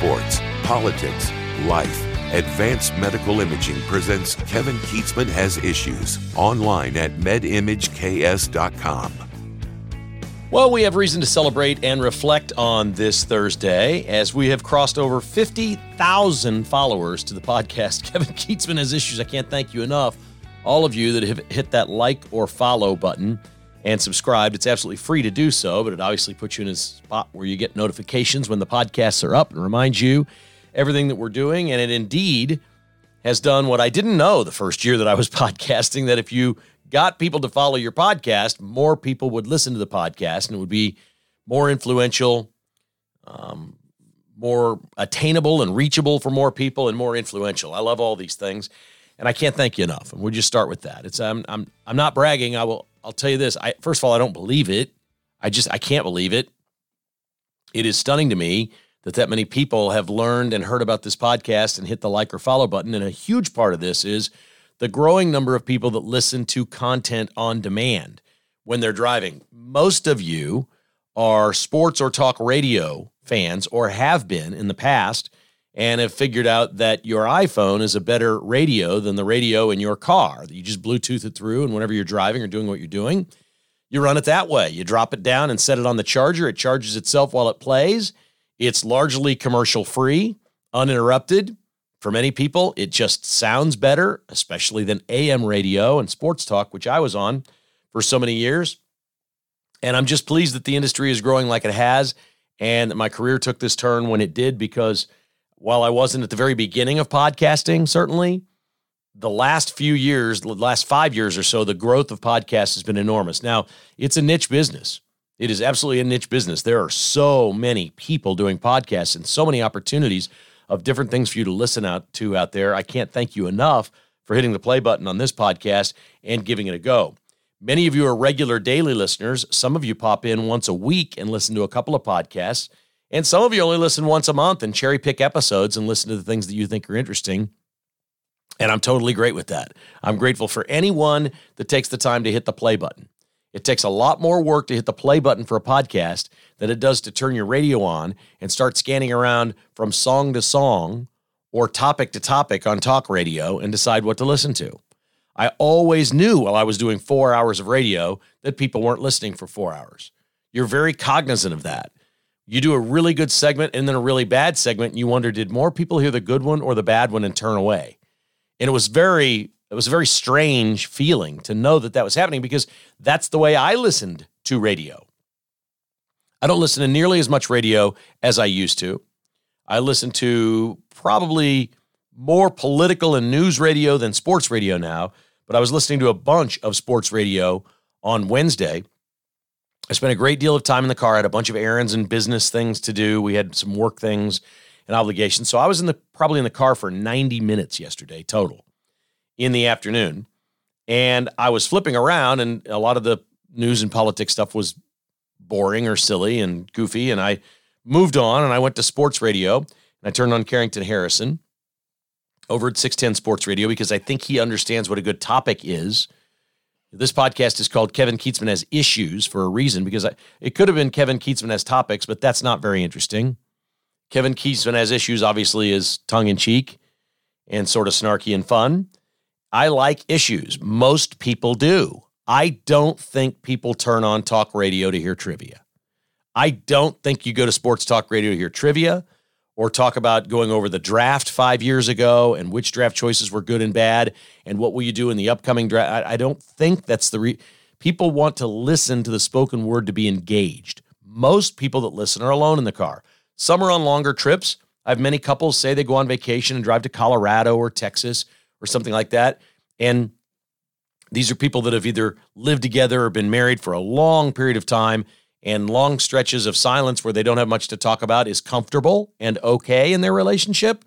sports, politics, life. Advanced Medical Imaging presents Kevin Kietzman Has Issues online at medimageks.com. Well, we have reason to celebrate and reflect on this Thursday as we have crossed over 50,000 followers to the podcast. Kevin Kietzman Has Issues. I can't thank you enough. All of you that have hit that like or follow button and subscribed. It's absolutely free to do so, but it obviously puts you in a spot where you get notifications when the podcasts are up and reminds you everything that we're doing. And it indeed has done what I didn't know the first year that I was podcasting that if you got people to follow your podcast, more people would listen to the podcast and it would be more influential, um, more attainable and reachable for more people and more influential. I love all these things. And I can't thank you enough. And we'll just start with that. It's I'm I'm I'm not bragging. I will I'll tell you this. I first of all, I don't believe it. I just I can't believe it. It is stunning to me that that many people have learned and heard about this podcast and hit the like or follow button. And a huge part of this is the growing number of people that listen to content on demand when they're driving. Most of you are sports or talk radio fans or have been in the past and have figured out that your iPhone is a better radio than the radio in your car. You just Bluetooth it through, and whenever you're driving or doing what you're doing, you run it that way. You drop it down and set it on the charger. It charges itself while it plays it's largely commercial free, uninterrupted. For many people, it just sounds better, especially than AM radio and sports talk, which I was on for so many years. And I'm just pleased that the industry is growing like it has and my career took this turn when it did because while I wasn't at the very beginning of podcasting, certainly, the last few years, the last five years or so, the growth of podcasts has been enormous. Now, it's a niche business. It is absolutely a niche business. There are so many people doing podcasts and so many opportunities of different things for you to listen out to out there. I can't thank you enough for hitting the play button on this podcast and giving it a go. Many of you are regular daily listeners. Some of you pop in once a week and listen to a couple of podcasts. And some of you only listen once a month and cherry pick episodes and listen to the things that you think are interesting. And I'm totally great with that. I'm grateful for anyone that takes the time to hit the play button. It takes a lot more work to hit the play button for a podcast than it does to turn your radio on and start scanning around from song to song or topic to topic on talk radio and decide what to listen to. I always knew while I was doing four hours of radio that people weren't listening for four hours. You're very cognizant of that. You do a really good segment and then a really bad segment, and you wonder, did more people hear the good one or the bad one and turn away? And it was very it was a very strange feeling to know that that was happening because that's the way I listened to radio. I don't listen to nearly as much radio as I used to. I listen to probably more political and news radio than sports radio now, but I was listening to a bunch of sports radio on Wednesday. I spent a great deal of time in the car. I had a bunch of errands and business things to do. We had some work things and obligations. So I was in the probably in the car for 90 minutes yesterday total in the afternoon. And I was flipping around, and a lot of the news and politics stuff was boring or silly and goofy. And I moved on and I went to sports radio and I turned on Carrington Harrison over at 610 Sports Radio because I think he understands what a good topic is. This podcast is called Kevin Kietzman Has Issues for a reason because I, it could have been Kevin Kietzman Has Topics, but that's not very interesting. Kevin Kietzman Has Issues obviously is tongue in cheek and sort of snarky and fun. I like issues. Most people do. I don't think people turn on talk radio to hear trivia. I don't think you go to sports talk radio to hear trivia or talk about going over the draft five years ago and which draft choices were good and bad and what will you do in the upcoming draft. I, I don't think that's the re- people want to listen to the spoken word to be engaged. Most people that listen are alone in the car. Some are on longer trips. I have many couples say they go on vacation and drive to Colorado or Texas or something like that. And these are people that have either lived together or been married for a long period of time and long stretches of silence where they don't have much to talk about is comfortable and okay in their relationship.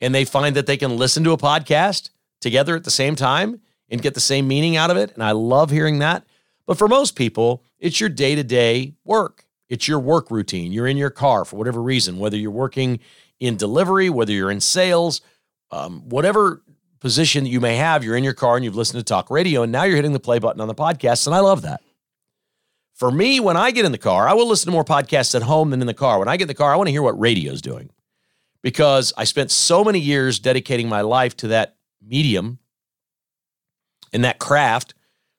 And they find that they can listen to a podcast together at the same time and get the same meaning out of it. And I love hearing that. But for most people, it's your day to day work. It's your work routine. You're in your car for whatever reason, whether you're working in delivery, whether you're in sales, um, whatever position that you may have, you're in your car and you've listened to talk radio, and now you're hitting the play button on the podcast. And I love that. For me, when I get in the car, I will listen to more podcasts at home than in the car. When I get in the car, I want to hear what radio's doing. because I spent so many years dedicating my life to that medium and that craft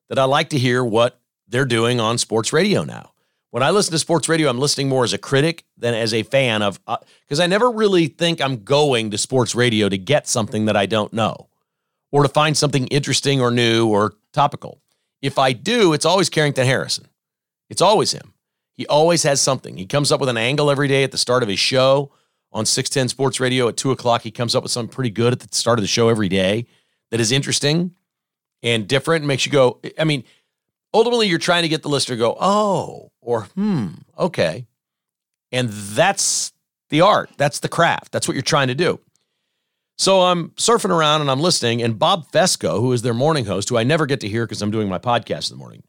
that I like to hear what they're doing on sports radio now. When I listen to sports radio, I'm listening more as a critic than as a fan of, because uh, I never really think I'm going to sports radio to get something that I don't know or to find something interesting or new or topical. If I do, it's always Carrington Harrison. It's always him. He always has something. He comes up with an angle every day at the start of his show on 610 Sports Radio at 2 o'clock. He comes up with something pretty good at the start of the show every day that is interesting and different and makes you go, I mean, ultimately you're trying to get the listener to go, oh, or hmm, okay. And that's the art. That's the craft. That's what you're trying to do. So I'm surfing around and I'm listening, and Bob Fescoe, who is their morning host, who I never get to hear because I'm doing my podcast in the morning,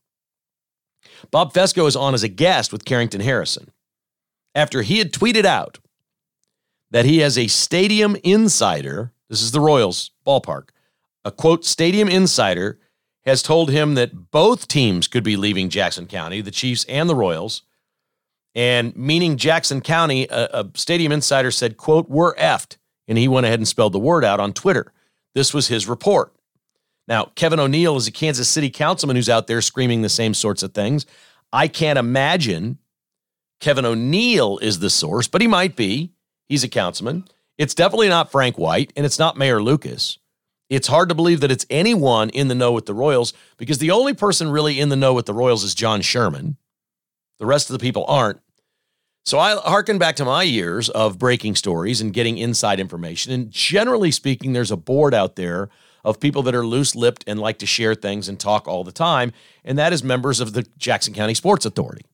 Bob Fescoe is on as a guest with Carrington Harrison after he had tweeted out that he has a stadium insider. This is the Royals ballpark. A quote, stadium insider has told him that both teams could be leaving Jackson County, the Chiefs and the Royals. And meaning Jackson County, a, a stadium insider said, quote, we're effed. And he went ahead and spelled the word out on Twitter. This was his report. Now, Kevin O'Neill is a Kansas City councilman who's out there screaming the same sorts of things. I can't imagine Kevin O'Neill is the source, but he might be. He's a councilman. It's definitely not Frank White, and it's not Mayor Lucas. It's hard to believe that it's anyone in the know with the Royals because the only person really in the know with the Royals is John Sherman. The rest of the people aren't. So I harken back to my years of breaking stories and getting inside information. And generally speaking, there's a board out there of people that are loose lipped and like to share things and talk all the time. And that is members of the Jackson County Sports Authority.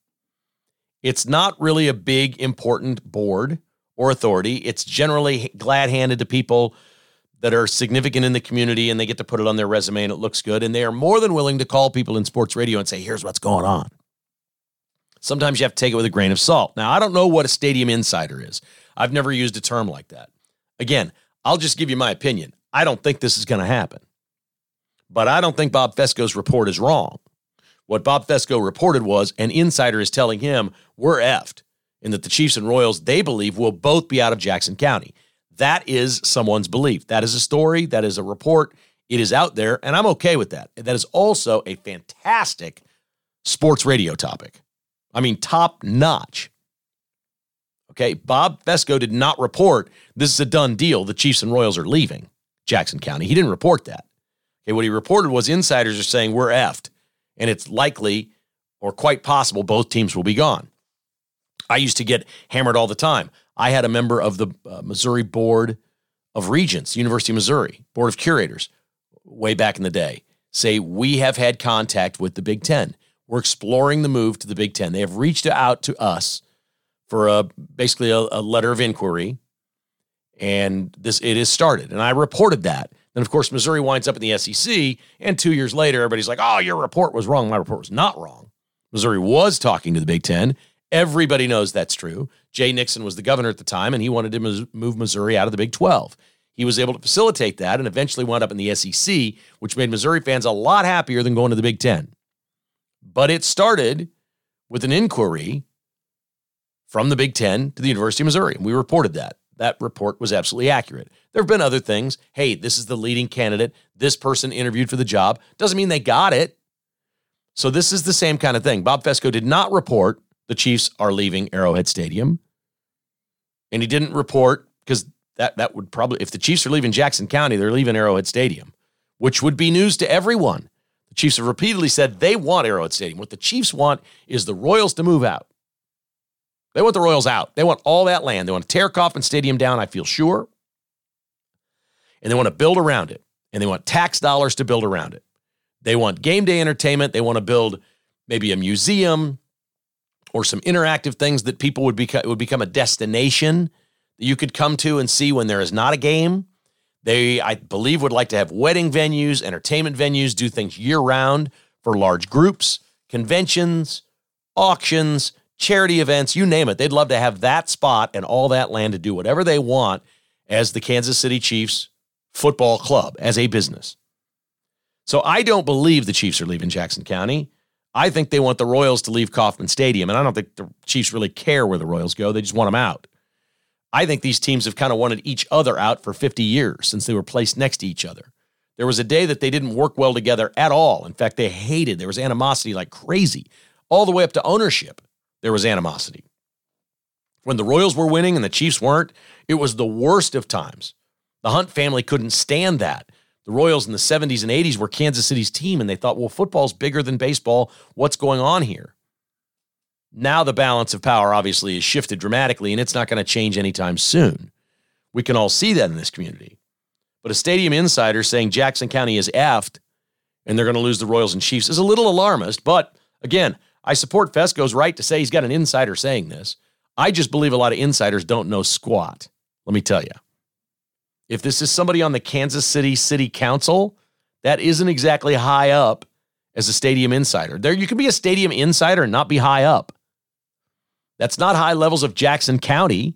It's not really a big, important board or authority. It's generally glad handed to people that are significant in the community and they get to put it on their resume and it looks good. And they are more than willing to call people in sports radio and say, here's what's going on. Sometimes you have to take it with a grain of salt. Now, I don't know what a stadium insider is. I've never used a term like that. Again, I'll just give you my opinion. I don't think this is going to happen. But I don't think Bob Fescoe's report is wrong. What Bob Fescoe reported was an insider is telling him we're effed and that the Chiefs and Royals, they believe, will both be out of Jackson County. That is someone's belief. That is a story. That is a report. It is out there, and I'm okay with that. That is also a fantastic sports radio topic. I mean, top notch. Okay, Bob Fescoe did not report this is a done deal. The Chiefs and Royals are leaving. Jackson County. He didn't report that. Okay, what he reported was insiders are saying we're effed, and it's likely or quite possible both teams will be gone. I used to get hammered all the time. I had a member of the uh, Missouri Board of Regents, University of Missouri, Board of Curators, way back in the day, say we have had contact with the Big Ten. We're exploring the move to the Big Ten. They have reached out to us for a basically a, a letter of inquiry and this it is started. And I reported that. Then of course Missouri winds up in the SEC, and two years later, everybody's like, "Oh, your report was wrong. My report was not wrong." Missouri was talking to the Big Ten. Everybody knows that's true. Jay Nixon was the governor at the time, and he wanted to move Missouri out of the Big 12. He was able to facilitate that and eventually wound up in the SEC, which made Missouri fans a lot happier than going to the Big Ten. But it started with an inquiry from the Big Ten to the University of Missouri. And we reported that that report was absolutely accurate. There have been other things. Hey, this is the leading candidate. This person interviewed for the job. Doesn't mean they got it. So this is the same kind of thing. Bob Fescoe did not report the Chiefs are leaving Arrowhead Stadium. And he didn't report because that, that would probably, if the Chiefs are leaving Jackson County, they're leaving Arrowhead Stadium, which would be news to everyone. The Chiefs have repeatedly said they want Arrowhead Stadium. What the Chiefs want is the Royals to move out. They want the Royals out. They want all that land. They want to tear Kauffman Stadium down, I feel sure. And they want to build around it. And they want tax dollars to build around it. They want game day entertainment. They want to build maybe a museum or some interactive things that people would become would become a destination that you could come to and see when there is not a game. They, I believe, would like to have wedding venues, entertainment venues, do things year round for large groups, conventions, auctions, charity events, you name it. They'd love to have that spot and all that land to do whatever they want as the Kansas City Chiefs football club, as a business. So I don't believe the Chiefs are leaving Jackson County. I think they want the Royals to leave Kauffman Stadium, and I don't think the Chiefs really care where the Royals go. They just want them out. I think these teams have kind of wanted each other out for 50 years since they were placed next to each other. There was a day that they didn't work well together at all. In fact, they hated. There was animosity like crazy. All the way up to ownership, there was animosity. When the Royals were winning and the Chiefs weren't, it was the worst of times. The Hunt family couldn't stand that. The Royals in the 70s and 80s were Kansas City's team, and they thought, well, football's bigger than baseball. What's going on here? Now the balance of power obviously has shifted dramatically, and it's not going to change anytime soon. We can all see that in this community. But a stadium insider saying Jackson County is effed and they're going to lose the Royals and Chiefs is a little alarmist. But again, I support Fescoe's right to say he's got an insider saying this. I just believe a lot of insiders don't know squat. Let me tell you. If this is somebody on the Kansas City City Council, that isn't exactly high up as a stadium insider. There you can be a stadium insider and not be high up. That's not high levels of Jackson County.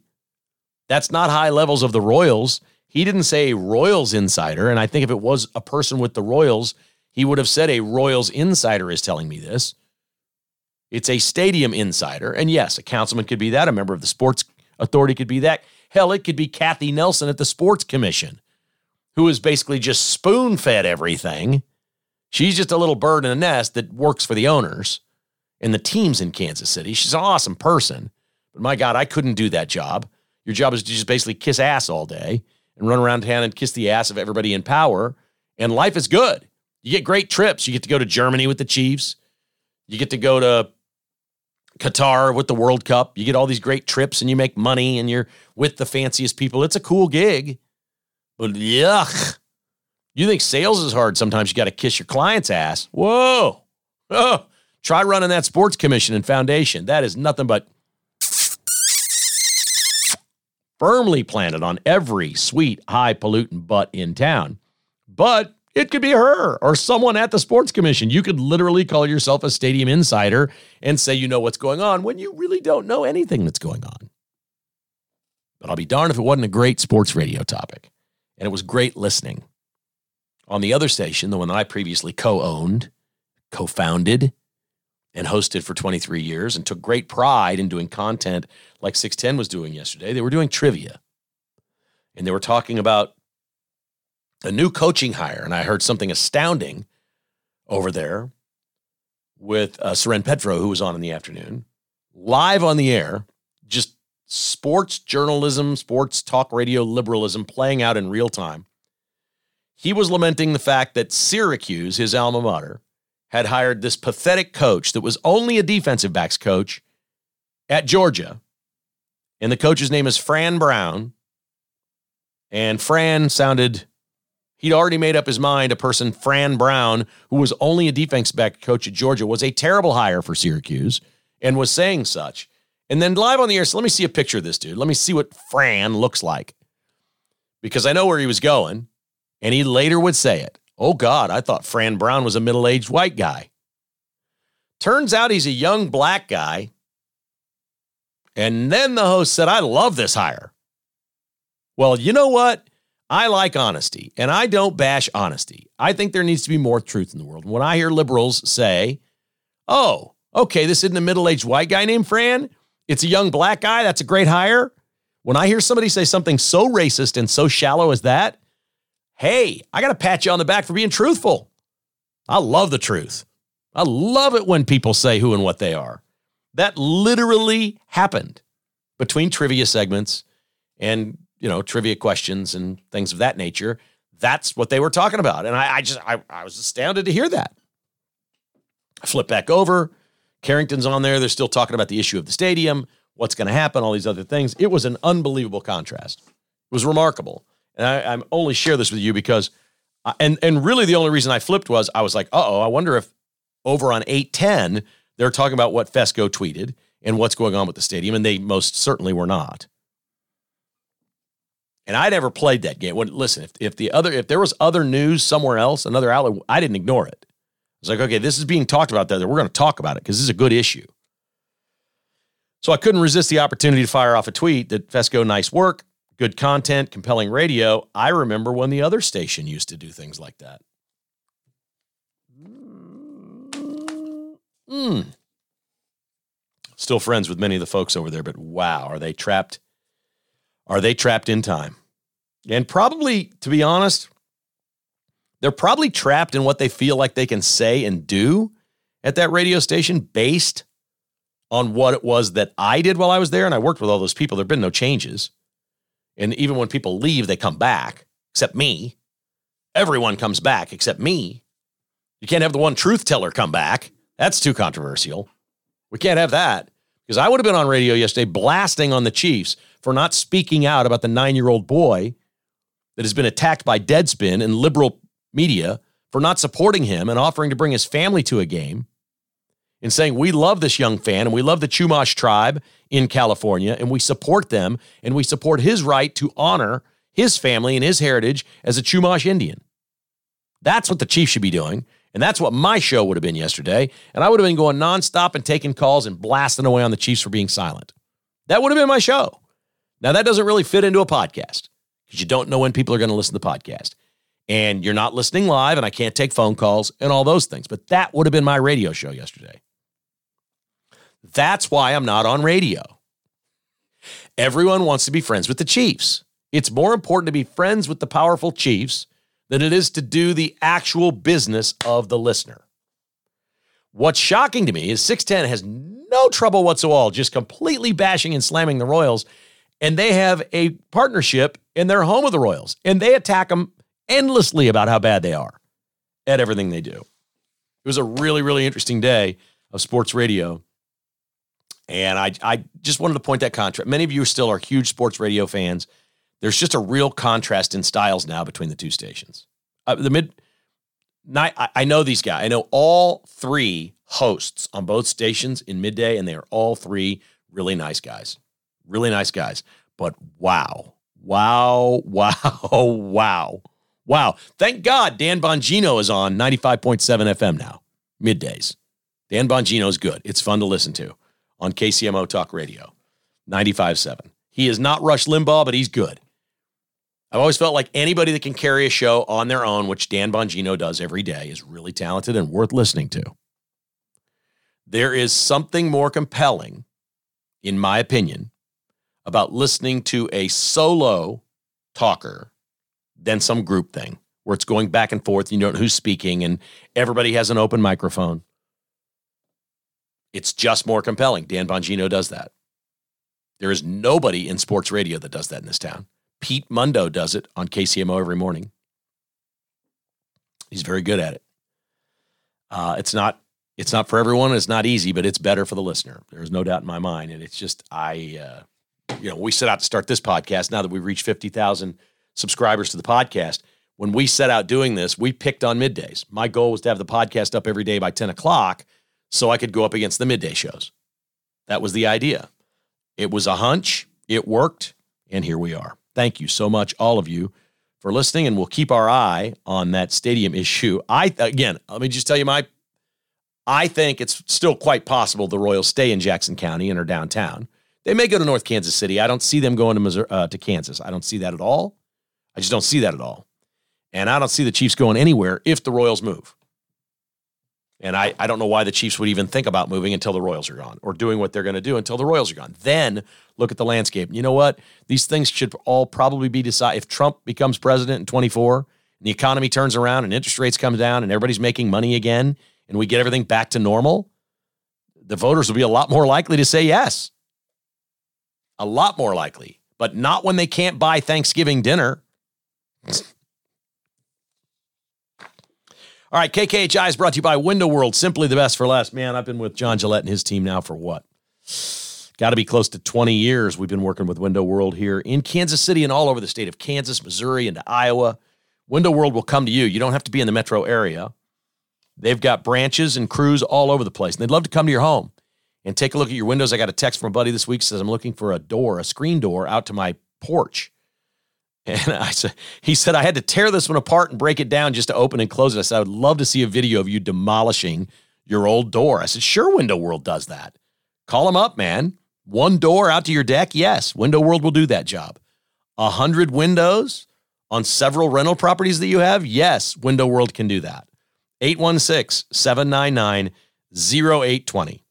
That's not high levels of the Royals. He didn't say Royals insider. And I think if it was a person with the Royals, he would have said a Royals insider is telling me this. It's a stadium insider. And yes, a councilman could be that. A member of the sports authority could be that. Hell, it could be Kathy Nelson at the Sports Commission, who is basically just spoon fed everything. She's just a little bird in a nest that works for the owners and the teams in Kansas City. She's an awesome person. But my God, I couldn't do that job. Your job is to just basically kiss ass all day and run around town and kiss the ass of everybody in power. And life is good. You get great trips. You get to go to Germany with the Chiefs. You get to go to Qatar with the World Cup. You get all these great trips and you make money and you're with the fanciest people. It's a cool gig. But yuck. You think sales is hard? Sometimes you got to kiss your client's ass. Whoa. Oh, Try running that sports commission and foundation. That is nothing but firmly planted on every sweet, high pollutant butt in town. But it could be her or someone at the sports commission. You could literally call yourself a stadium insider and say you know what's going on when you really don't know anything that's going on. But I'll be darned if it wasn't a great sports radio topic. And it was great listening. On the other station, the one that I previously co owned, co founded, and hosted for 23 years and took great pride in doing content like 610 was doing yesterday. They were doing trivia. And they were talking about a new coaching hire. And I heard something astounding over there with uh, Soren Petro, who was on in the afternoon, live on the air, just sports journalism, sports talk radio liberalism playing out in real time. He was lamenting the fact that Syracuse, his alma mater, had hired this pathetic coach that was only a defensive backs coach at Georgia. And the coach's name is Fran Brown. And Fran sounded, he'd already made up his mind. A person, Fran Brown, who was only a defense back coach at Georgia, was a terrible hire for Syracuse and was saying such. And then live on the air, so let me see a picture of this dude. Let me see what Fran looks like. Because I know where he was going. And he later would say it. Oh, God, I thought Fran Brown was a middle aged white guy. Turns out he's a young black guy. And then the host said, I love this hire. Well, you know what? I like honesty and I don't bash honesty. I think there needs to be more truth in the world. When I hear liberals say, oh, okay, this isn't a middle aged white guy named Fran, it's a young black guy, that's a great hire. When I hear somebody say something so racist and so shallow as that, hey, I got to pat you on the back for being truthful. I love the truth. I love it when people say who and what they are. That literally happened between trivia segments and, you know, trivia questions and things of that nature. That's what they were talking about. And I, I just, I, I was astounded to hear that. I flip back over. Carrington's on there. They're still talking about the issue of the stadium, what's going to happen, all these other things. It was an unbelievable contrast. It was remarkable. And I, I'm only share this with you because, I, and and really the only reason I flipped was I was like, uh oh, I wonder if over on 810 they're talking about what Fescoe tweeted and what's going on with the stadium, and they most certainly were not. And I never played that game. When listen, if, if the other if there was other news somewhere else, another outlet, I didn't ignore it. I was like, okay, this is being talked about there. We're going to talk about it because this is a good issue. So I couldn't resist the opportunity to fire off a tweet that Fescoe, nice work good content, compelling radio. I remember when the other station used to do things like that. Mm. Still friends with many of the folks over there, but wow, are they trapped? Are they trapped in time? And probably, to be honest, they're probably trapped in what they feel like they can say and do at that radio station based on what it was that I did while I was there. And I worked with all those people. There have been no changes. And even when people leave, they come back, except me. Everyone comes back except me. You can't have the one truth teller come back. That's too controversial. We can't have that because I would have been on radio yesterday blasting on the Chiefs for not speaking out about the nine year old boy that has been attacked by Deadspin and liberal media for not supporting him and offering to bring his family to a game and saying, We love this young fan and we love the Chumash tribe in California and we support them and we support his right to honor his family and his heritage as a Chumash Indian. That's what the chief should be doing. And that's what my show would have been yesterday. And I would have been going nonstop and taking calls and blasting away on the Chiefs for being silent. That would have been my show. Now, that doesn't really fit into a podcast because you don't know when people are going to listen to the podcast. And you're not listening live, and I can't take phone calls and all those things. But that would have been my radio show yesterday. That's why I'm not on radio. Everyone wants to be friends with the Chiefs. It's more important to be friends with the powerful Chiefs than it is to do the actual business of the listener. What's shocking to me is 610 has no trouble whatsoever just completely bashing and slamming the Royals. And they have a partnership in their home of the Royals. And they attack them endlessly about how bad they are at everything they do. It was a really, really interesting day of sports radio. And I, I just wanted to point that contrast. Many of you still are huge sports radio fans. There's just a real contrast in styles now between the two stations. Uh, the mid, I, I know these guys. I know all three hosts on both stations in midday, and they are all three really nice guys. Really nice guys. But wow, wow, wow, wow, wow. Thank God Dan Bongino is on 95.7 FM now, middays. Dan Bongino is good. It's fun to listen to on KCMO Talk Radio, 95.7. He is not Rush Limbaugh, but he's good. I've always felt like anybody that can carry a show on their own, which Dan Bongino does every day, is really talented and worth listening to. There is something more compelling, in my opinion, about listening to a solo talker than some group thing where it's going back and forth. You don't know who's speaking, and everybody has an open microphone. It's just more compelling. Dan Bongino does that. There is nobody in sports radio that does that in this town. Pete Mundo does it on KCMO every morning. He's very good at it. Uh, it's not it's not for everyone. It's not easy, but it's better for the listener. There's no doubt in my mind. And it's just I, uh, you know, we set out to start this podcast. Now that we've reached fifty thousand subscribers to the podcast, when we set out doing this, we picked on middays. My goal was to have the podcast up every day by ten o'clock so I could go up against the midday shows. That was the idea. It was a hunch, it worked, and here we are. Thank you so much, all of you, for listening, and we'll keep our eye on that stadium issue. I again, let me just tell you my I think it's still quite possible the Royals stay in Jackson County and are downtown. They may go to North Kansas City. I don't see them going to Missouri, uh, to Kansas. I don't see that at all. I just don't see that at all. And I don't see the Chiefs going anywhere if the Royals move. And I, I don't know why the Chiefs would even think about moving until the Royals are gone or doing what they're going to do until the Royals are gone. Then look at the landscape. You know what? These things should all probably be decided. If Trump becomes president in 24 and the economy turns around and interest rates come down and everybody's making money again and we get everything back to normal, the voters will be a lot more likely to say yes. A lot more likely, but not when they can't buy Thanksgiving dinner. All right, KKHI is brought to you by Window World, simply the best for last. Man, I've been with John Gillette and his team now for what? Got to be close to 20 years we've been working with Window World here in Kansas City and all over the state of Kansas, Missouri, and Iowa. Window World will come to you. You don't have to be in the metro area. They've got branches and crews all over the place, and they'd love to come to your home and take a look at your windows. I got a text from a buddy this week says I'm looking for a door, a screen door out to my porch. And I said, he said, I had to tear this one apart and break it down just to open and close it. I said, I would love to see a video of you demolishing your old door. I said, sure, Window World does that. Call them up, man. One door out to your deck? Yes, Window World will do that job. A hundred windows on several rental properties that you have? Yes, Window World can do that. 816 799 0820.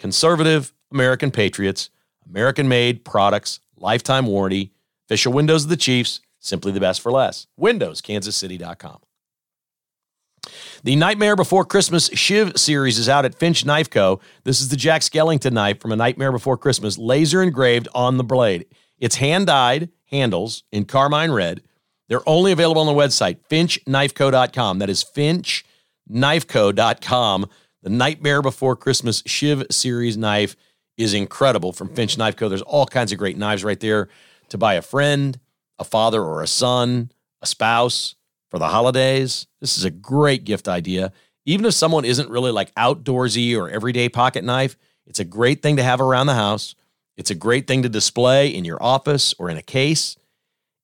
Conservative American Patriots, American made products, lifetime warranty Official windows of the Chiefs, simply the best for less. WindowsKansasCity.com. The Nightmare Before Christmas Shiv series is out at Finch Knife Co. This is the Jack Skellington knife from A Nightmare Before Christmas, laser engraved on the blade. It's hand dyed handles in carmine red. They're only available on the website, finchknifeco.com. That is finchknifeco.com. The Nightmare Before Christmas Shiv series knife is incredible from Finch Knife Co. There's all kinds of great knives right there to buy a friend, a father or a son, a spouse for the holidays. This is a great gift idea. Even if someone isn't really like outdoorsy or everyday pocket knife, it's a great thing to have around the house. It's a great thing to display in your office or in a case.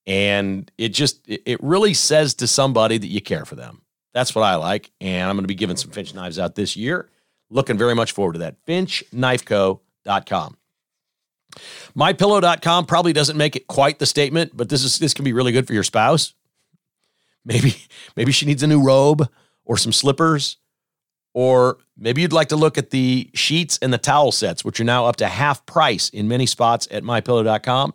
And it just, it really says to somebody that you care for them. That's what I like. And I'm going to be giving some Finch knives out this year. Looking very much forward to that. FinchKnifeCo.com. MyPillow.com probably doesn't make it quite the statement, but this is this can be really good for your spouse. Maybe maybe she needs a new robe or some slippers, or maybe you'd like to look at the sheets and the towel sets, which are now up to half price in many spots at MyPillow.com.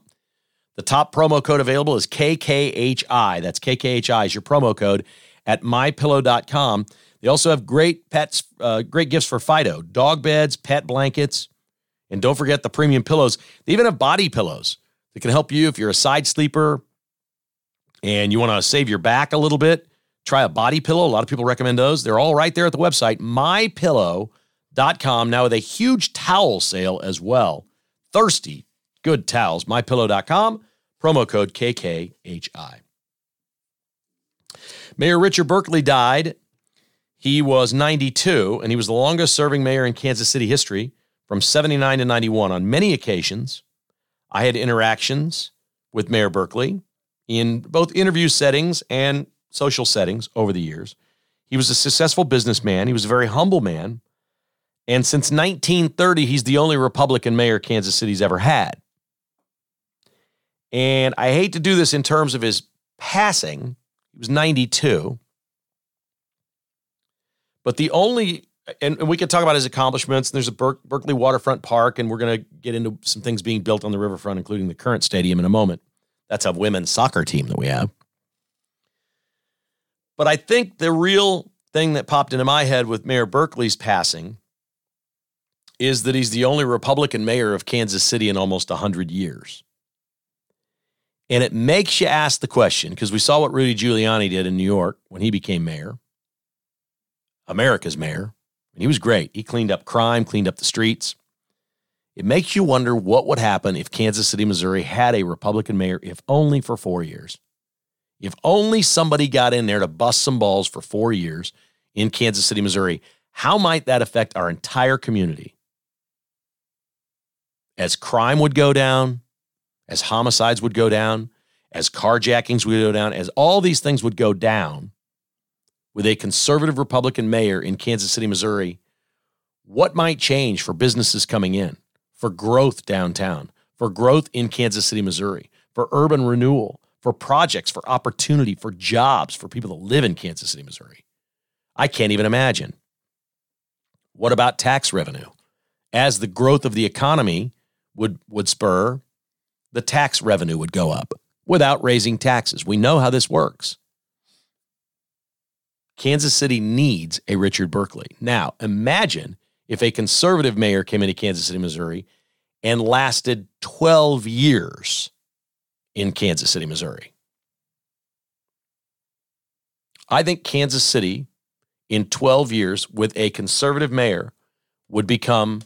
The top promo code available is KKHI. That's KKHI is your promo code at MyPillow.com. They also have great pets, uh, great gifts for Fido: dog beds, pet blankets, and don't forget the premium pillows. They even have body pillows that can help you if you're a side sleeper and you want to save your back a little bit. Try a body pillow. A lot of people recommend those. They're all right there at the website, mypillow.com. Now with a huge towel sale as well. Thirsty, good towels, mypillow.com. Promo code KKHI. Mayor Richard Berkley died. He was 92, and he was the longest serving mayor in Kansas City history from 79 to 91 on many occasions. I had interactions with Mayor Berkley in both interview settings and social settings over the years. He was a successful businessman, he was a very humble man. And since 1930, he's the only Republican mayor Kansas City's ever had. And I hate to do this in terms of his passing, he was 92. But the only and, and we can talk about his accomplishments. There's a Ber- Berkley Waterfront Park, and we're going to get into some things being built on the riverfront, including the current stadium in a moment. That's a women's soccer team that we have. But I think the real thing that popped into my head with Mayor Berkley's passing is that he's the only Republican mayor of Kansas City in almost 100 years. And it makes you ask the question because we saw what Rudy Giuliani did in New York when he became mayor, America's mayor. And he was great. He cleaned up crime, cleaned up the streets. It makes you wonder what would happen if Kansas City, Missouri had a Republican mayor, if only for four years. If only somebody got in there to bust some balls for four years in Kansas City, Missouri, how might that affect our entire community? As crime would go down, as homicides would go down, as carjackings would go down, as all these things would go down, with a conservative Republican mayor in Kansas City, Missouri, what might change for businesses coming in, for growth downtown, for growth in Kansas City, Missouri, for urban renewal, for projects, for opportunity, for jobs, for people that live in Kansas City, Missouri? I can't even imagine. What about tax revenue? As the growth of the economy would, would spur, the tax revenue would go up without raising taxes. We know how this works. Kansas City needs a Richard Berkley. Now, imagine if a conservative mayor came into Kansas City, Missouri, and lasted 12 years in Kansas City, Missouri. I think Kansas City, in 12 years, with a conservative mayor, would become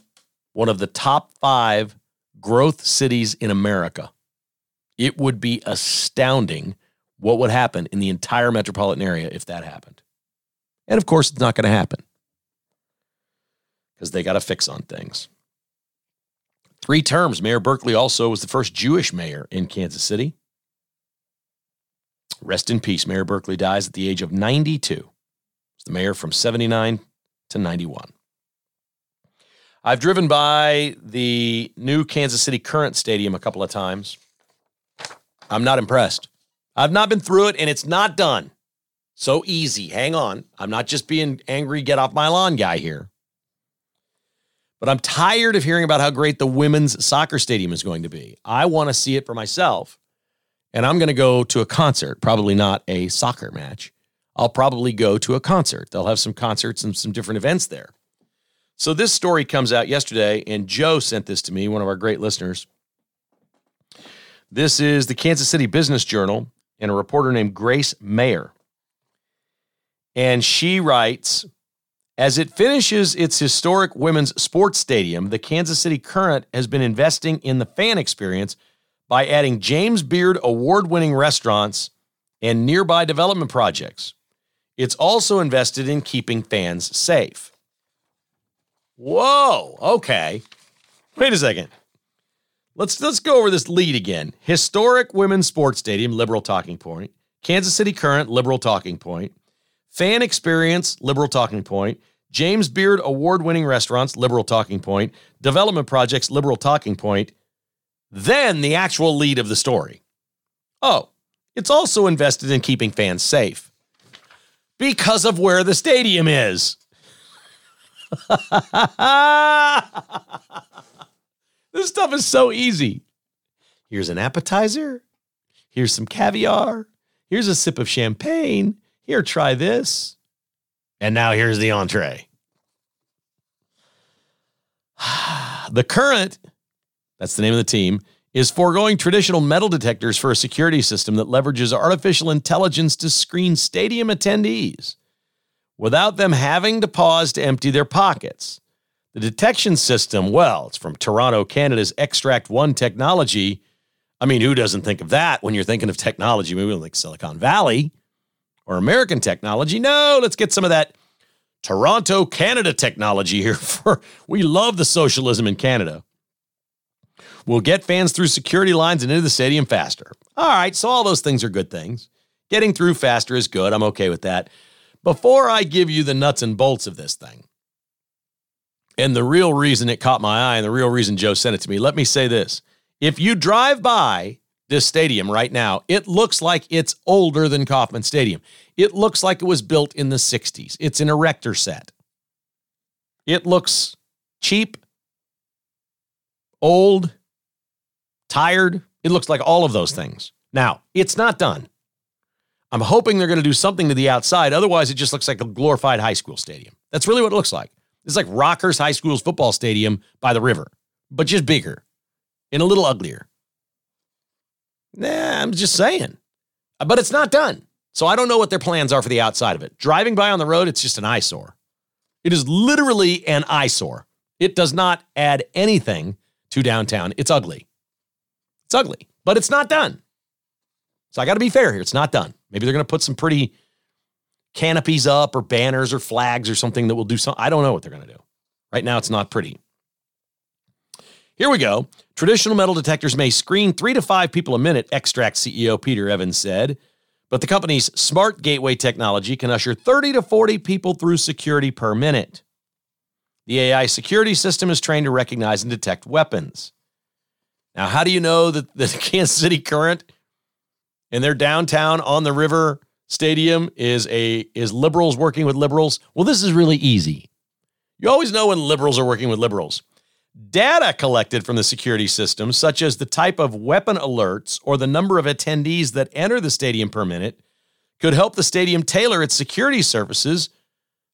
one of the top five growth cities in America. It would be astounding what would happen in the entire metropolitan area if that happened. And of course, it's not going to happen because they got to fix on things. Three terms. Mayor Berkley also was the first Jewish mayor in Kansas City. Rest in peace. Mayor Berkley dies at the age of 92. He's the mayor from 79 to 91. I've driven by the new Kansas City Current Stadium a couple of times. I'm not impressed. I've not been through it, and it's not done. So easy. Hang on. I'm not just being angry, get off my lawn guy here. But I'm tired of hearing about how great the women's soccer stadium is going to be. I want to see it for myself. and I'm going to go to a concert, probably not a soccer match. I'll probably go to a concert. They'll have some concerts and some different events there. So this story comes out yesterday, and Joe sent this to me, one of our great listeners. This is the Kansas City Business Journal and a reporter named Grace Mayer. And she writes As it finishes its historic women's sports stadium, the Kansas City Current has been investing in the fan experience by adding James Beard award winning restaurants and nearby development projects. It's also invested in keeping fans safe. Whoa, okay. Wait a second. Let's let's go over this lead again. Historic women's sports stadium, liberal talking point. Kansas City Current, liberal talking point. Fan experience, liberal talking point. James Beard award winning restaurants, liberal talking point. Development projects, liberal talking point then the actual lead of the story. Oh, it's also invested in keeping fans safe because of where the stadium is. this stuff is so easy. Here's an appetizer. Here's some caviar. Here's a sip of champagne. Here, try this. And now here's the entree. the current that's the name of the team, is foregoing traditional metal detectors for a security system that leverages artificial intelligence to screen stadium attendees without them having to pause to empty their pockets. The detection system, well, it's from Toronto, Canada's Xtract One technology. I mean, who doesn't think of that when you're thinking of technology? Maybe like Silicon Valley or American technology. No, let's get some of that Toronto, Canada technology here. For we love the socialism in Canada We'll get fans through security lines and into the stadium faster. All right, so all those things are good things. Getting through faster is good. I'm okay with that. Before I give you the nuts and bolts of this thing, and the real reason it caught my eye and the real reason Joe sent it to me, let me say this. If you drive by this stadium right now, it looks like it's older than Kauffman Stadium. It looks like it was built in the 60s. It's an erector set. It looks cheap, old, tired. It looks like all of those things. Now, it's not done. I'm hoping they're going to do something to the outside. Otherwise, it just looks like a glorified high school stadium. That's really what it looks like. It's like Rockhurst High School's football stadium by the river, but just bigger and a little uglier. Nah, I'm just saying. But it's not done. So I don't know what their plans are for the outside of it. Driving by on the road, it's just an eyesore. It is literally an eyesore. It does not add anything to downtown. It's ugly. It's ugly, but it's not done. So I got to be fair here. It's not done. Maybe they're going to put some pretty canopies up or banners or flags or something that will do something. I don't know what they're going to do. Right now, it's not pretty. Here we go. Traditional metal detectors may screen three to five people a minute, Xtract CEO Peter Evans said. But the company's smart gateway technology can usher 30 to 40 people through security per minute. The AI security system is trained to recognize and detect weapons. Now, how do you know that the Kansas City Current and their downtown on the river stadium is a is liberals working with liberals? Well, this is really easy. You always know when liberals are working with liberals. Data collected from the security system, such as the type of weapon alerts or the number of attendees that enter the stadium per minute, could help the stadium tailor its security services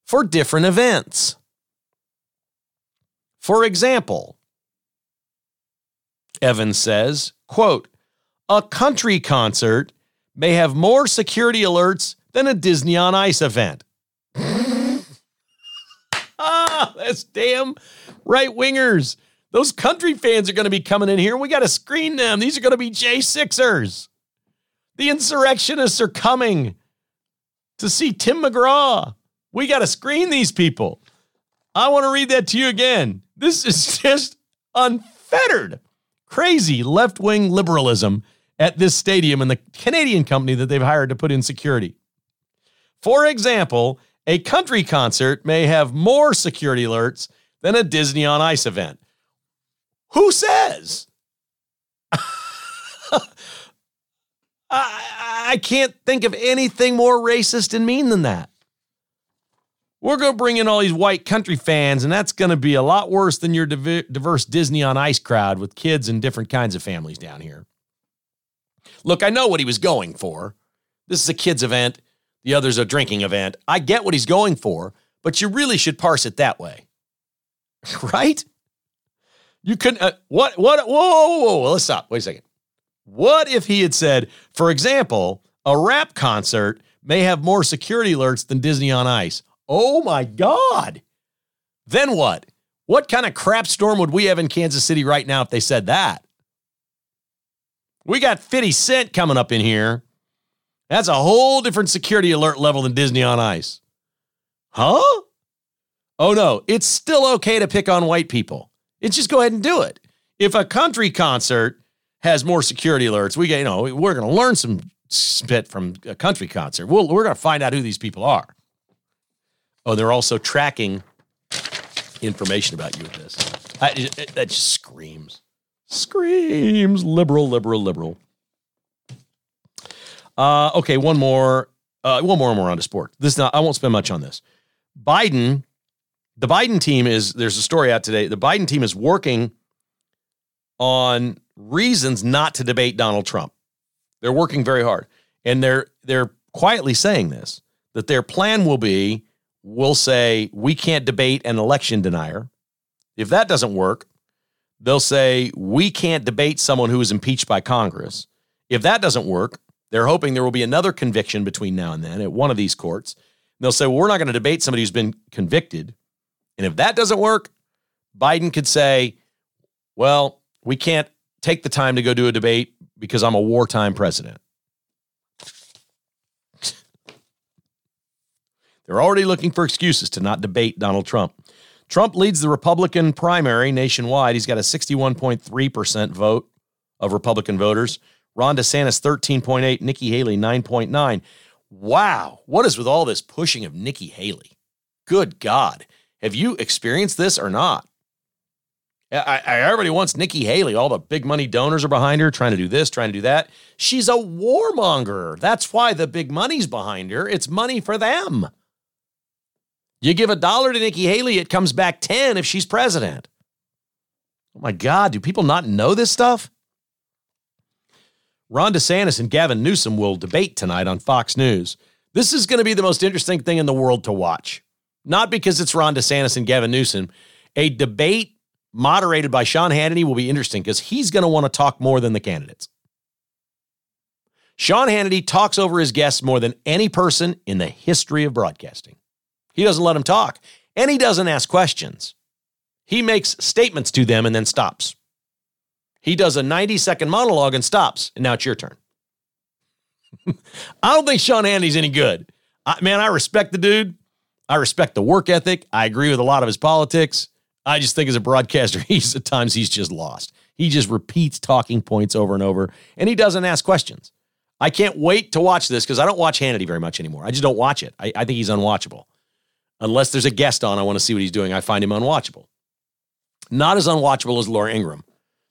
for different events. For example, Evans says, quote, a country concert may have more security alerts than a Disney on Ice event. ah, that's damn right wingers. Those country fans are going to be coming in here. We got to screen them. These are going to be J6ers. The insurrectionists are coming to see Tim McGraw. We got to screen these people. I want to read that to you again. This is just unfettered crazy left wing liberalism at this stadium and the Canadian company that they've hired to put in security. For example, a country concert may have more security alerts than a Disney on Ice event. Who says? I, I can't think of anything more racist and mean than that. We're going to bring in all these white country fans, and that's going to be a lot worse than your diverse Disney on Ice crowd with kids and different kinds of families down here. Look, I know what he was going for. This is a kids' event, the other's a drinking event. I get what he's going for, but you really should parse it that way. right? You couldn't, uh, what, what, whoa, whoa, whoa, whoa, let's stop. Wait a second. What if he had said, for example, a rap concert may have more security alerts than Disney on Ice? Oh my God. Then what? What kind of crap storm would we have in Kansas City right now if they said that? We got 50 Cent coming up in here. That's a whole different security alert level than Disney on Ice. Huh? Oh no, it's still okay to pick on white people. It's just go ahead and do it. If a country concert has more security alerts, we get, you know, we're going to learn some spit from a country concert. we we are going to find out who these people are. Oh, they're also tracking information about you with this. I, that just screams, screams liberal, liberal, liberal. Uh, okay, one more, uh, one more, and more on to sport. This not, I won't spend much on this. Biden, the Biden team is there's a story out today. The Biden team is working on reasons not to debate Donald Trump. They're working very hard, and they're they're quietly saying this that their plan will be we'll say we can't debate an election denier. If that doesn't work, they'll say we can't debate someone who is impeached by Congress. If that doesn't work, they're hoping there will be another conviction between now and then at one of these courts. they'll say, well, we're not going to debate somebody who's been convicted. And if that doesn't work, Biden could say, well, we can't take the time to go do a debate because I'm a wartime president. They're already looking for excuses to not debate Donald Trump. Trump leads the Republican primary nationwide. He's got a 61.3% vote of Republican voters. Ron DeSantis 13.8, Nikki Haley 9.9. Wow, what is with all this pushing of Nikki Haley? Good God. Have you experienced this or not? I, I, everybody wants Nikki Haley. All the big money donors are behind her, trying to do this, trying to do that. She's a warmonger. That's why the big money's behind her. It's money for them. You give a dollar to Nikki Haley, it comes back 10 if she's president. Oh my God, do people not know this stuff? Ron DeSantis and Gavin Newsom will debate tonight on Fox News. This is going to be the most interesting thing in the world to watch. Not because it's Ron DeSantis and Gavin Newsom. A debate moderated by Sean Hannity will be interesting because he's going to want to talk more than the candidates. Sean Hannity talks over his guests more than any person in the history of broadcasting. He doesn't let them talk, and he doesn't ask questions. He makes statements to them and then stops. He does a 90 second monologue and stops, and now it's your turn. I don't think Sean Hannity's any good. I, man, I respect the dude. I respect the work ethic. I agree with a lot of his politics. I just think as a broadcaster, he's at times he's just lost. He just repeats talking points over and over, and he doesn't ask questions. I can't wait to watch this because I don't watch Hannity very much anymore. I just don't watch it. I, I think he's unwatchable unless there's a guest on, I want to see what he's doing. I find him unwatchable. Not as unwatchable as Laura Ingraham.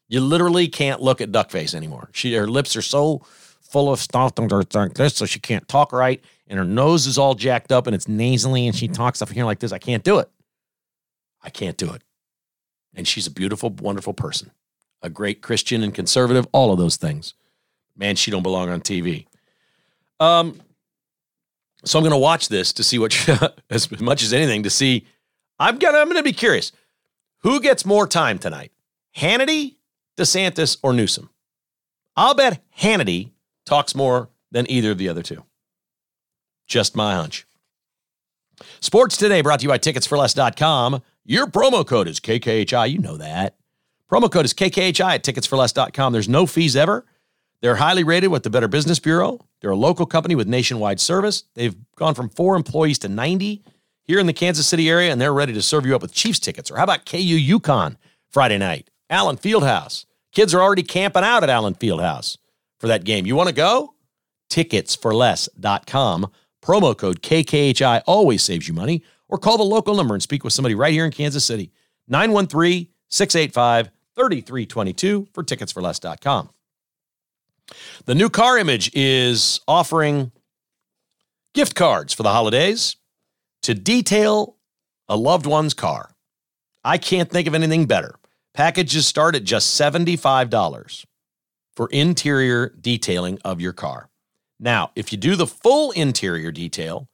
You literally can't look at Duckface anymore. She her lips are so full of stuff so she can't talk right, and her nose is all jacked up and it's nasally, and she talks up here like this. I can't do it. I can't do it. And she's a beautiful, wonderful person, a great Christian and conservative, all of those things. Man, she don't belong on TV. Um, so I'm going to watch this to see what, as much as anything, to see. I'm gonna, I'm going to be curious. Who gets more time tonight? Hannity, DeSantis, or Newsom? I'll bet Hannity talks more than either of the other two. Just my hunch. Sports Today brought to you by ticketsforless.com. Your promo code is KKHI. You know that. Promo code is KKHI at ticketsforless.com. There's no fees ever. They're highly rated with the Better Business Bureau. They're a local company with nationwide service. They've gone from four employees to 90 here in the Kansas City area, and they're ready to serve you up with Chiefs tickets. Or how about KU UConn Friday night? Allen Fieldhouse. Kids are already camping out at Allen Fieldhouse for that game. You want to go? Ticketsforless.com. Promo code KKHI always saves you money. Or call the local number and speak with somebody right here in Kansas City. 913 685 3322 for ticketsforless.com. The new car image is offering gift cards for the holidays to detail a loved one's car. I can't think of anything better. Packages start at just $75. for interior detailing of your car. Now, if you do the full interior detail,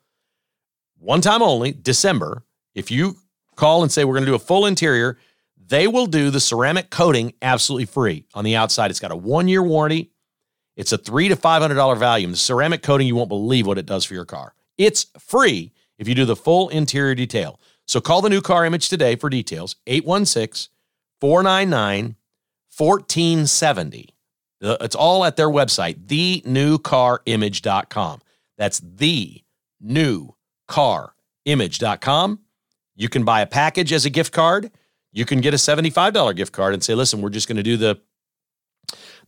one time only, December, if you call and say we're going to do a full interior, they will do the ceramic coating absolutely free on the outside. It's got a one year warranty. It's a three to five hundred dollar value. The ceramic coating, you won't believe what it does for your car. It's free if you do the full interior detail. So call the new car image today for details 816 499 1470. Uh, it's all at their website, thenewcarimage.com. That's thenewcarimage.com. You can buy a package as a gift card. You can get a $75 gift card and say, listen, we're just going to do the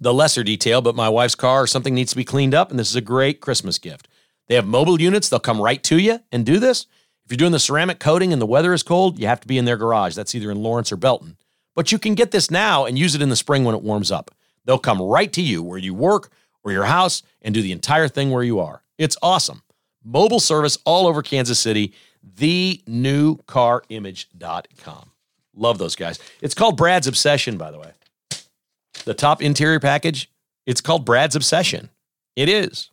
the lesser detail, but my wife's car or something needs to be cleaned up, and this is a great Christmas gift. They have mobile units, they'll come right to you and do this. If you're doing the ceramic coating and the weather is cold, you have to be in their garage. That's either in Lawrence or Belton. But you can get this now and use it in the spring when it warms up. They'll come right to you where you work or your house and do the entire thing where you are. It's awesome. Mobile service all over Kansas City, thenewcarimage.com. Love those guys. It's called Brad's Obsession, by the way. The top interior package, it's called Brad's Obsession. It is.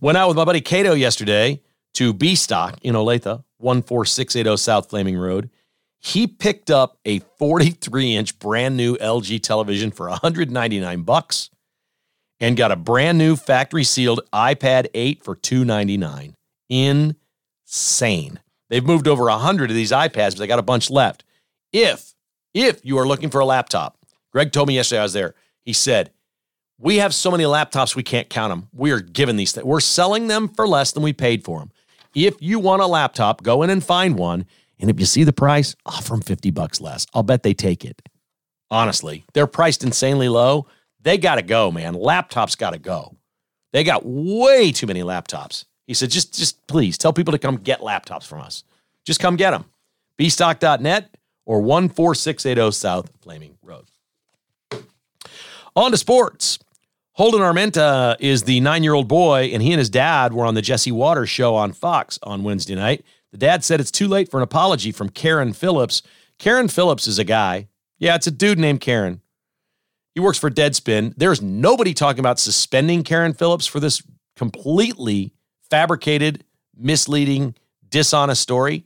Went out with my buddy Cato yesterday to B Stock in Olathe, 14680 South Flaming Road. He picked up a 43 inch brand new LG television for 199 bucks and got a brand new factory sealed iPad 8 for 299. Insane. They've moved over 100 of these iPads, but they got a bunch left. If if you are looking for a laptop, Greg told me yesterday I was there. He said, "We have so many laptops we can't count them. We are giving these things. We're selling them for less than we paid for them. If you want a laptop, go in and find one and if you see the price, offer them 50 bucks less. I'll bet they take it. Honestly, they're priced insanely low. They got to go, man. Laptops got to go. They got way too many laptops. He said, just, just please tell people to come get laptops from us. Just come get them. Bstock.net or 14680 South Flaming. On to sports. Holden Armenta is the nine year old boy, and he and his dad were on the Jesse Watters show on Fox on Wednesday night. The dad said it's too late for an apology from Karen Phillips. Karen Phillips is a guy. Yeah, it's a dude named Karen. He works for Deadspin. There's nobody talking about suspending Karen Phillips for this completely fabricated, misleading, dishonest story.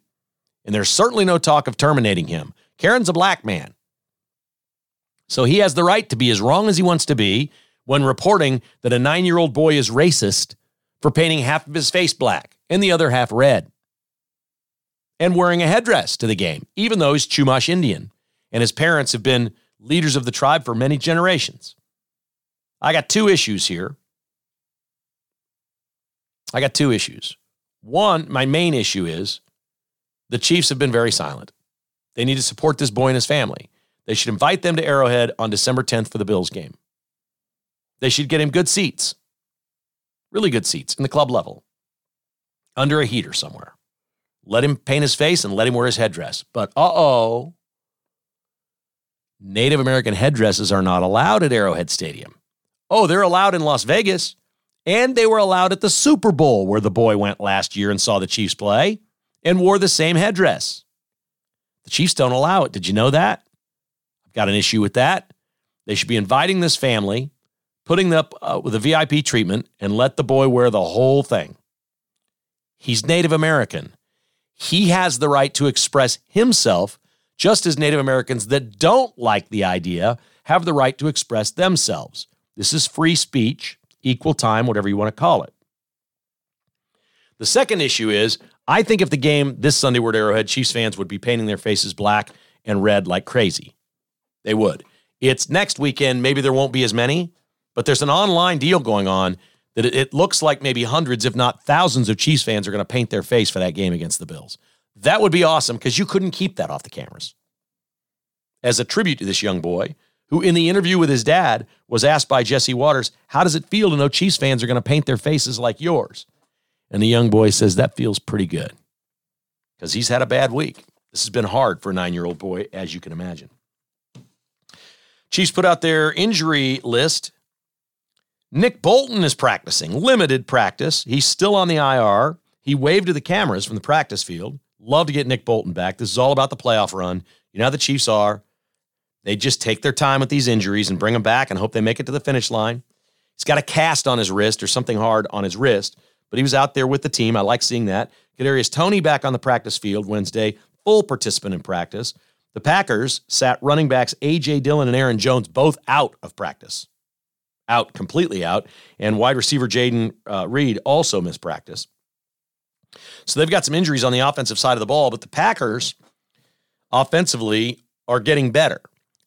And there's certainly no talk of terminating him. Karen's a black man. So he has the right to be as wrong as he wants to be when reporting that a nine year old boy is racist for painting half of his face black and the other half red and wearing a headdress to the game, even though he's Chumash Indian and his parents have been leaders of the tribe for many generations. I got two issues here. I got two issues. One, my main issue is the Chiefs have been very silent. They need to support this boy and his family. They should invite them to Arrowhead on December 10th for the Bills game. They should get him good seats, really good seats in the club level, under a heater somewhere. Let him paint his face and let him wear his headdress. But uh oh, Native American headdresses are not allowed at Arrowhead Stadium. Oh, they're allowed in Las Vegas, and they were allowed at the Super Bowl where the boy went last year and saw the Chiefs play and wore the same headdress. The Chiefs don't allow it. Did you know that? Got an issue with that. They should be inviting this family, putting them up uh, with a VIP treatment, and let the boy wear the whole thing. He's Native American he has the right to express himself, just as Native Americans that don't like the idea have the right to express themselves. This is free speech, equal time, whatever you want to call it. The second issue is I think if the game this Sunday were at Arrowhead, Chiefs fans would be painting their faces black and red like crazy. They would. It's next weekend. Maybe there won't be as many, but there's an online deal going on that it looks like maybe hundreds, if not thousands, of Chiefs fans are going to paint their face for that game against the Bills. That would be awesome because you couldn't keep that off the cameras. As a tribute to this young boy, who in the interview with his dad was asked by Jesse Watters, How does it feel to know Chiefs fans are going to paint their faces like yours? And the young boy says, That feels pretty good because he's had a bad week. This has been hard for a nine year old boy, as you can imagine. Chiefs put out their injury list Nick Bolton is practicing, limited practice. He's still on the IR. He waved to the cameras from the practice field. Love to get Nick Bolton back. This is all about the playoff run. You know how the Chiefs are. They just take their time with these injuries and bring them back and hope they make it to the finish line. He's got a cast on his wrist or something hard on his wrist, but he was out there with the team. I like seeing that. Kadarius Toney back on the practice field Wednesday, full participant in practice. The Packers sat running backs A.J. Dillon and Aaron Jones both out of practice, out completely out, and wide receiver Jayden uh, Reed also missed practice. So they've got some injuries on the offensive side of the ball, but the Packers offensively are getting better.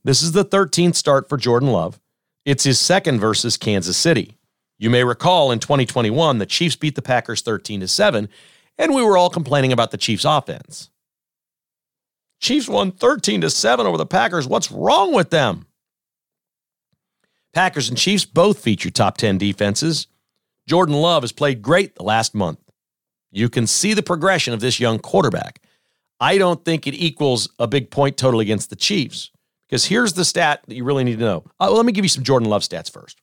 This is the 13th start for Jordan Love. It's his second versus Kansas City. You may recall in 2021, the Chiefs beat the Packers 13 to 7, and we were all complaining about the Chiefs' offense. Chiefs won 13 to 7 over the Packers. What's wrong with them? Packers and Chiefs both feature top 10 defenses. Jordan Love has played great the last month. You can see the progression of this young quarterback. I don't think it equals a big point total against the Chiefs because here's the stat that you really need to know. Uh, well, let me give you some Jordan Love stats first.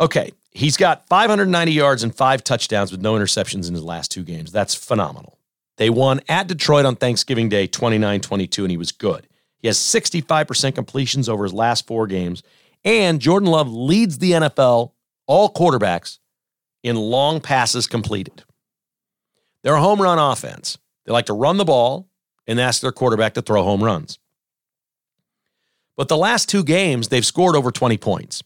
Okay, he's got 590 yards and five touchdowns with no interceptions in his last two games. That's phenomenal. They won at Detroit on Thanksgiving Day 29 22, and he was good. He has 65% completions over his last four games. And Jordan Love leads the NFL, all quarterbacks, in long passes completed. They're a home run offense. They like to run the ball and ask their quarterback to throw home runs. But the last two games, they've scored over 20 points.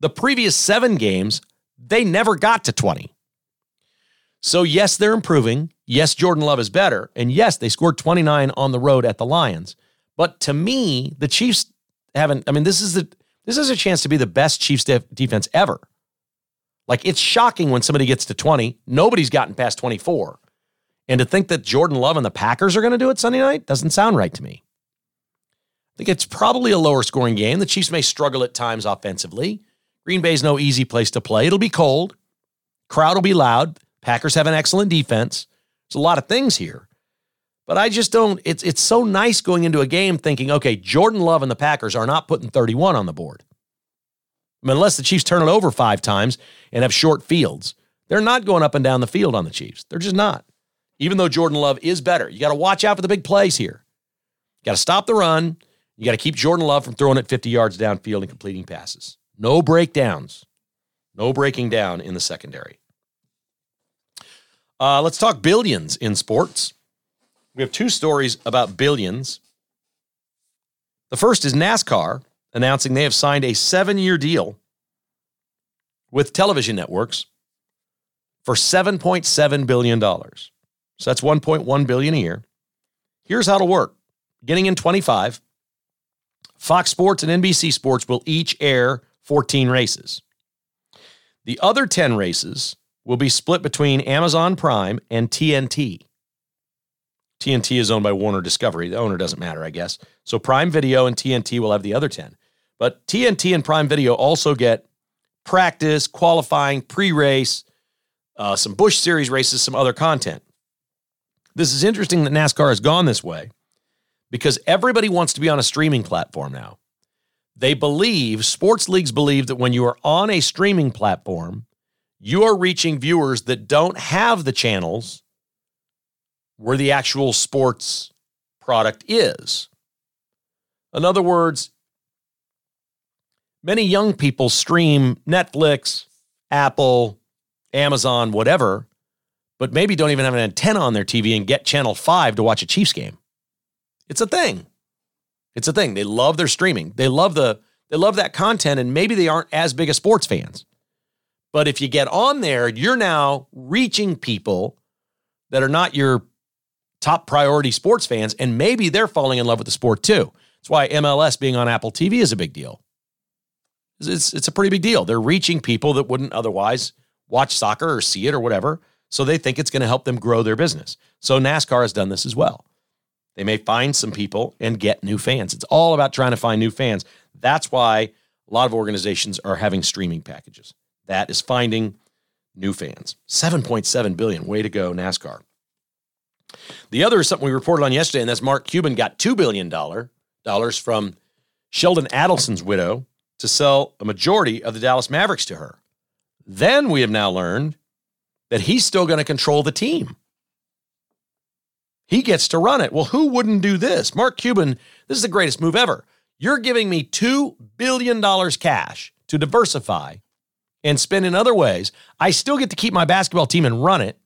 The previous seven games, they never got to 20. So, yes, they're improving. Yes, Jordan Love is better. And yes, they scored 29 on the road at the Lions. But to me, the Chiefs haven't, I mean, this is the this is a chance to be the best Chiefs def- defense ever. Like it's shocking when somebody gets to 20. Nobody's gotten past 24. And to think that Jordan Love and the Packers are going to do it Sunday night doesn't sound right to me. I think it's probably a lower scoring game. The Chiefs may struggle at times offensively. Green Bay's no easy place to play. It'll be cold. Crowd will be loud. Packers have an excellent defense. There's a lot of things here. But I just don't it's it's so nice going into a game thinking, okay, Jordan Love and the Packers are not putting 31 on the board. I mean, unless the Chiefs turn it over 5 times and have short fields. They're not going up and down the field on the Chiefs. They're just not. Even though Jordan Love is better. You got to watch out for the big plays here. You got to stop the run. You got to keep Jordan Love from throwing it 50 yards downfield and completing passes. No breakdowns. No breaking down in the secondary. Uh, let's talk billions in sports. We have two stories about billions. The first is NASCAR announcing they have signed a seven year deal with television networks for $7.7 billion. So that's 1.1 billion a year. Here's how it'll work. Getting in 25, Fox Sports and NBC Sports will each air 14 races. The other 10 races will be split between Amazon Prime and TNT. TNT is owned by Warner Discovery. The owner doesn't matter, I guess. So Prime Video and TNT will have the other 10. But TNT and Prime Video also get practice, qualifying, pre race, uh, some Busch Series races, some other content. This is interesting that NASCAR has gone this way because everybody wants to be on a streaming platform now. They believe, sports leagues believe that when you are on a streaming platform, you are reaching viewers that don't have the channels where the actual sports product is. In other words, many young people stream Netflix, Apple, Amazon, whatever, but maybe don't even have an antenna on their TV and get channel 5 to watch a Chiefs game. It's a thing. It's a thing. They love their streaming. They love the they love that content and maybe they aren't as big as sports fans. But if you get on there, you're now reaching people that are not your top priority sports fans and maybe they're falling in love with the sport too. That's why MLS being on Apple TV is a big deal. It's, it's a pretty big deal. They're reaching people that wouldn't otherwise watch soccer or see it or whatever. So they think it's going to help them grow their business. So NASCAR has done this as well. They may find some people and get new fans. It's all about trying to find new fans. That's why a lot of organizations are having streaming packages. That is finding new fans. 7.7 billion. Way to go, NASCAR. The other is something we reported on yesterday, and that's Mark Cuban got $2 billion from Sheldon Adelson's widow to sell a majority of the Dallas Mavericks to her. Then we have now learned that he's still going to control the team. He gets to run it. Well, who wouldn't do this? Mark Cuban, This is the greatest move ever. You're giving me $2 billion cash to diversify and spend in other ways. I still get to keep my basketball team and run it.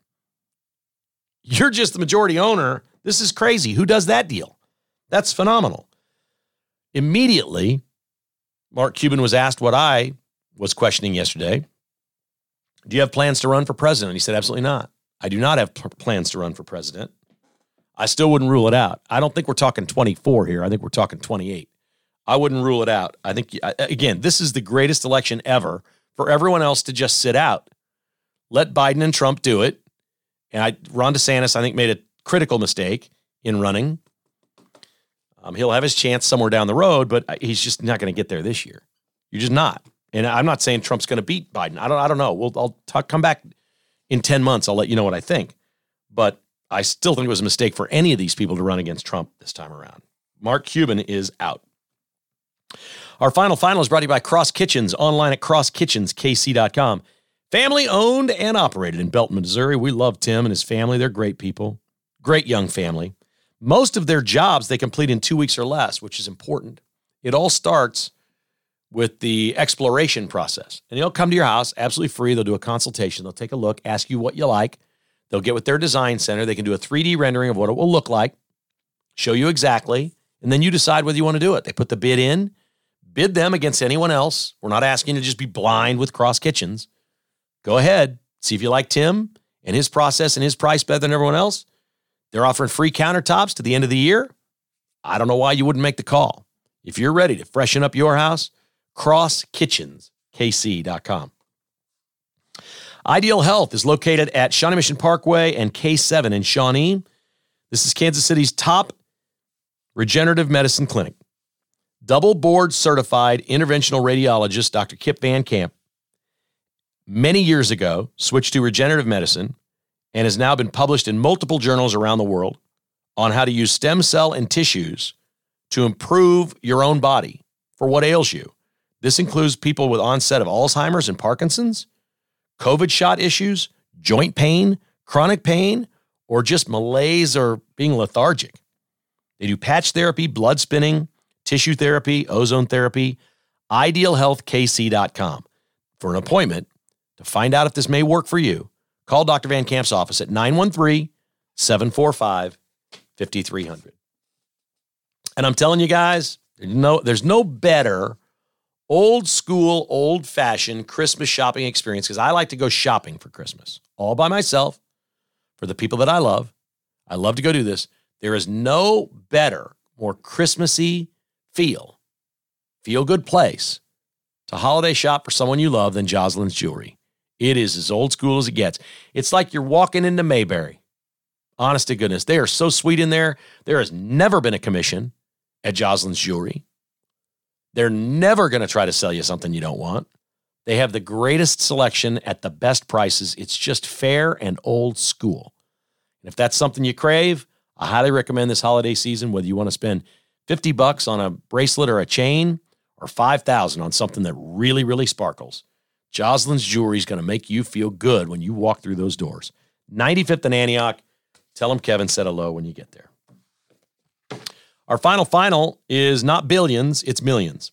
You're just the majority owner. This is crazy. Who does that deal? That's phenomenal. Immediately, Mark Cuban was asked what I was questioning yesterday. Do you have plans to run for president? He said, Absolutely not. I do not have p- plans to run for president. I still wouldn't rule it out. I don't think we're talking 24 here. I think we're talking 28. I wouldn't rule it out. I think, uh, again, this is the greatest election ever for everyone else to just sit out. Let Biden and Trump do it. And I, Ron DeSantis, I think, made a critical mistake in running. Um, he'll have his chance somewhere down the road, but he's just not going to get there this year. You're just not. And I'm not saying Trump's going to beat Biden. I don't. I don't know. We'll. I'll talk, come back in ten months. I'll let you know what I think. But I still think it was a mistake for any of these people to run against Trump this time around. Mark Cuban is out. Our final final is brought to you by Cross Kitchens online at crosskitchenskc.com. Family owned and operated in Belton, Missouri. We love Tim and his family. They're great people, great young family. Most of their jobs they complete in two weeks or less, which is important. It all starts with the exploration process. And they'll come to your house absolutely free. They'll do a consultation. They'll take a look, ask you what you like. They'll get with their design center. They can do a 3D rendering of what it will look like, show you exactly, and then you decide whether you want to do it. They put the bid in, bid them against anyone else. We're not asking you to just be blind with cross kitchens. Go ahead, see if you like Tim and his process and his price better than everyone else. They're offering free countertops to the end of the year. I don't know why you wouldn't make the call. If you're ready to freshen up your house, crosskitchenskc.com. Ideal Health is located at Shawnee Mission Parkway and K7 in Shawnee. This is Kansas City's top regenerative medicine clinic. Double board certified interventional radiologist Dr. Kip Van Camp many years ago switched to regenerative medicine and has now been published in multiple journals around the world on how to use stem cell and tissues to improve your own body for what ails you. This includes people with onset of Alzheimer's and Parkinson's, COVID shot issues, joint pain, chronic pain, or just malaise or being lethargic. They do patch therapy, blood spinning, tissue therapy, ozone therapy. IdealHealthKC.com. For an appointment to find out if this may work for you, call Dr. Van Camp's office at 913 745 5300. And I'm telling you guys, no, there's no better old school, old fashioned Christmas shopping experience because I like to go shopping for Christmas all by myself for the people that I love. I love to go do this. There is no better, more Christmassy feel, feel good place to holiday shop for someone you love than Jocelyn's Jewelry. It is as old school as it gets. It's like you're walking into Mayberry. Honest to goodness, they are so sweet in there. There has never been a commission at Jocelyn's Jewelry. They're never going to try to sell you something you don't want. They have the greatest selection at the best prices. It's just fair and old school. And if that's something you crave, I highly recommend this holiday season whether you want to spend 50 bucks on a bracelet or a chain or 5000 on something that really really sparkles. Jocelyn's Jewelry is going to make you feel good when you walk through those doors. 95th and Antioch. Tell them Kevin said hello when you get there. Our final final is not billions, it's millions.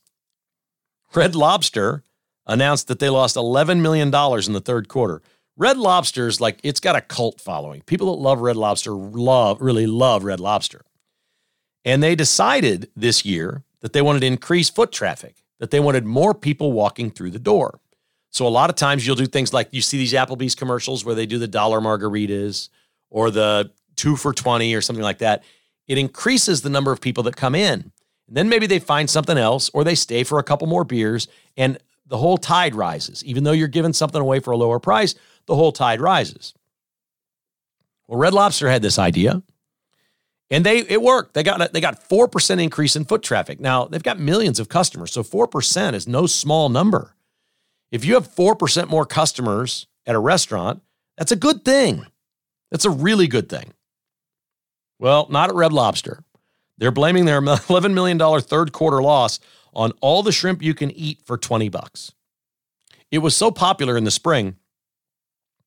Red Lobster announced that they lost $11 million in the third quarter. Red Lobster's like it's got a cult following. People that love Red Lobster love really love Red Lobster. And they decided this year that they wanted to increase foot traffic, that they wanted more people walking through the door. So a lot of times you'll do things like you see these Applebee's commercials where they do the dollar margaritas or the 2 for 20 or something like that it increases the number of people that come in. And then maybe they find something else or they stay for a couple more beers and the whole tide rises. Even though you're giving something away for a lower price, the whole tide rises. Well, Red Lobster had this idea and they it worked. They got they got 4% increase in foot traffic. Now, they've got millions of customers, so 4% is no small number. If you have 4% more customers at a restaurant, that's a good thing. That's a really good thing. Well, not at Red Lobster. They're blaming their $11 million third quarter loss on all the shrimp you can eat for 20 bucks. It was so popular in the spring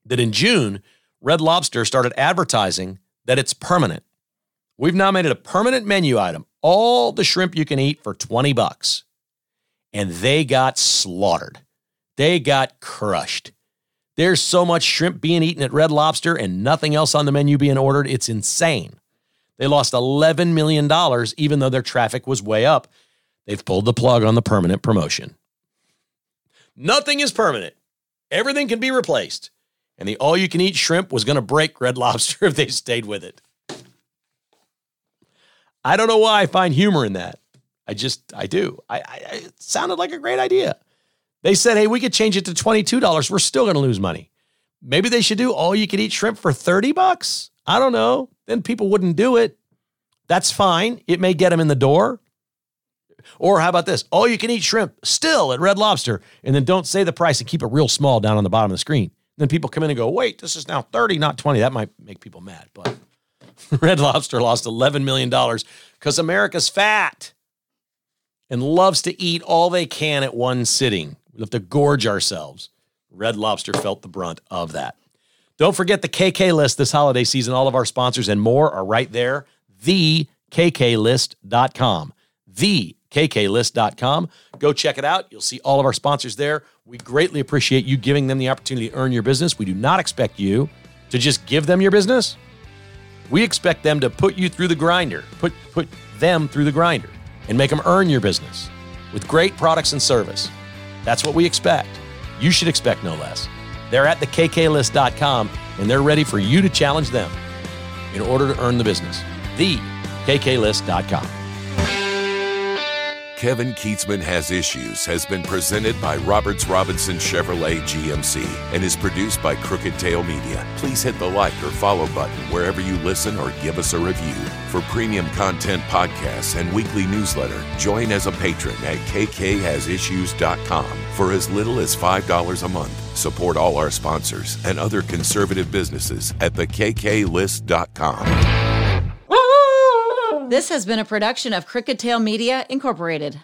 that in June, Red Lobster started advertising that it's permanent. We've it a permanent menu item. all the shrimp you can eat for 20 bucks. And they got slaughtered. They got crushed. There's so much shrimp being eaten at Red Lobster and nothing else on the menu being ordered. It's insane. They lost $11 million, even though their traffic was way up. They've pulled the plug on the permanent promotion. Nothing is permanent, everything can be replaced. And the all you can eat shrimp was going to break Red Lobster if they stayed with it. I don't know why I find humor in that. I just, I do. I, I, it sounded like a great idea. They said, hey, we could change it to $22. We're still going to lose money. Maybe they should do all you can eat shrimp for 30 bucks. I don't know. Then people wouldn't do it. That's fine. It may get them in the door. Or how about this? All you can eat shrimp still at Red Lobster. And then don't say the price and keep it real small down on the bottom of the screen. Then people come in and go, wait, this is now 30, not 20. That might make people mad. But Red Lobster lost $11 million because America's fat and loves to eat all they can at one sitting. We have to gorge ourselves. Red Lobster felt the brunt of that. Don't forget the KK list this holiday season. All of our sponsors and more are right there. TheKKList.com. TheKKList.com. Go check it out. You'll see all of our sponsors there. We greatly appreciate you giving them the opportunity to earn your business. We do not expect you to just give them your business. We expect them to put you through the grinder, put, put them through the grinder, and make them earn your business with great products and service. That's what we expect. You should expect no less. They're at thekklist.com and they're ready for you to challenge them in order to earn the business. Thekklist.com. Kevin Kietzman Has Issues has been presented by Roberts Robinson Chevrolet GMC and is produced by Crooked Tail Media. Please hit the like or follow button wherever you listen or give us a review. For premium content podcasts and weekly newsletter, join as a patron at kkhasissues.com for as little as $5 a month. Support all our sponsors and other conservative businesses at thekklist.com. This has been a production of Crooked Tail Media, Incorporated.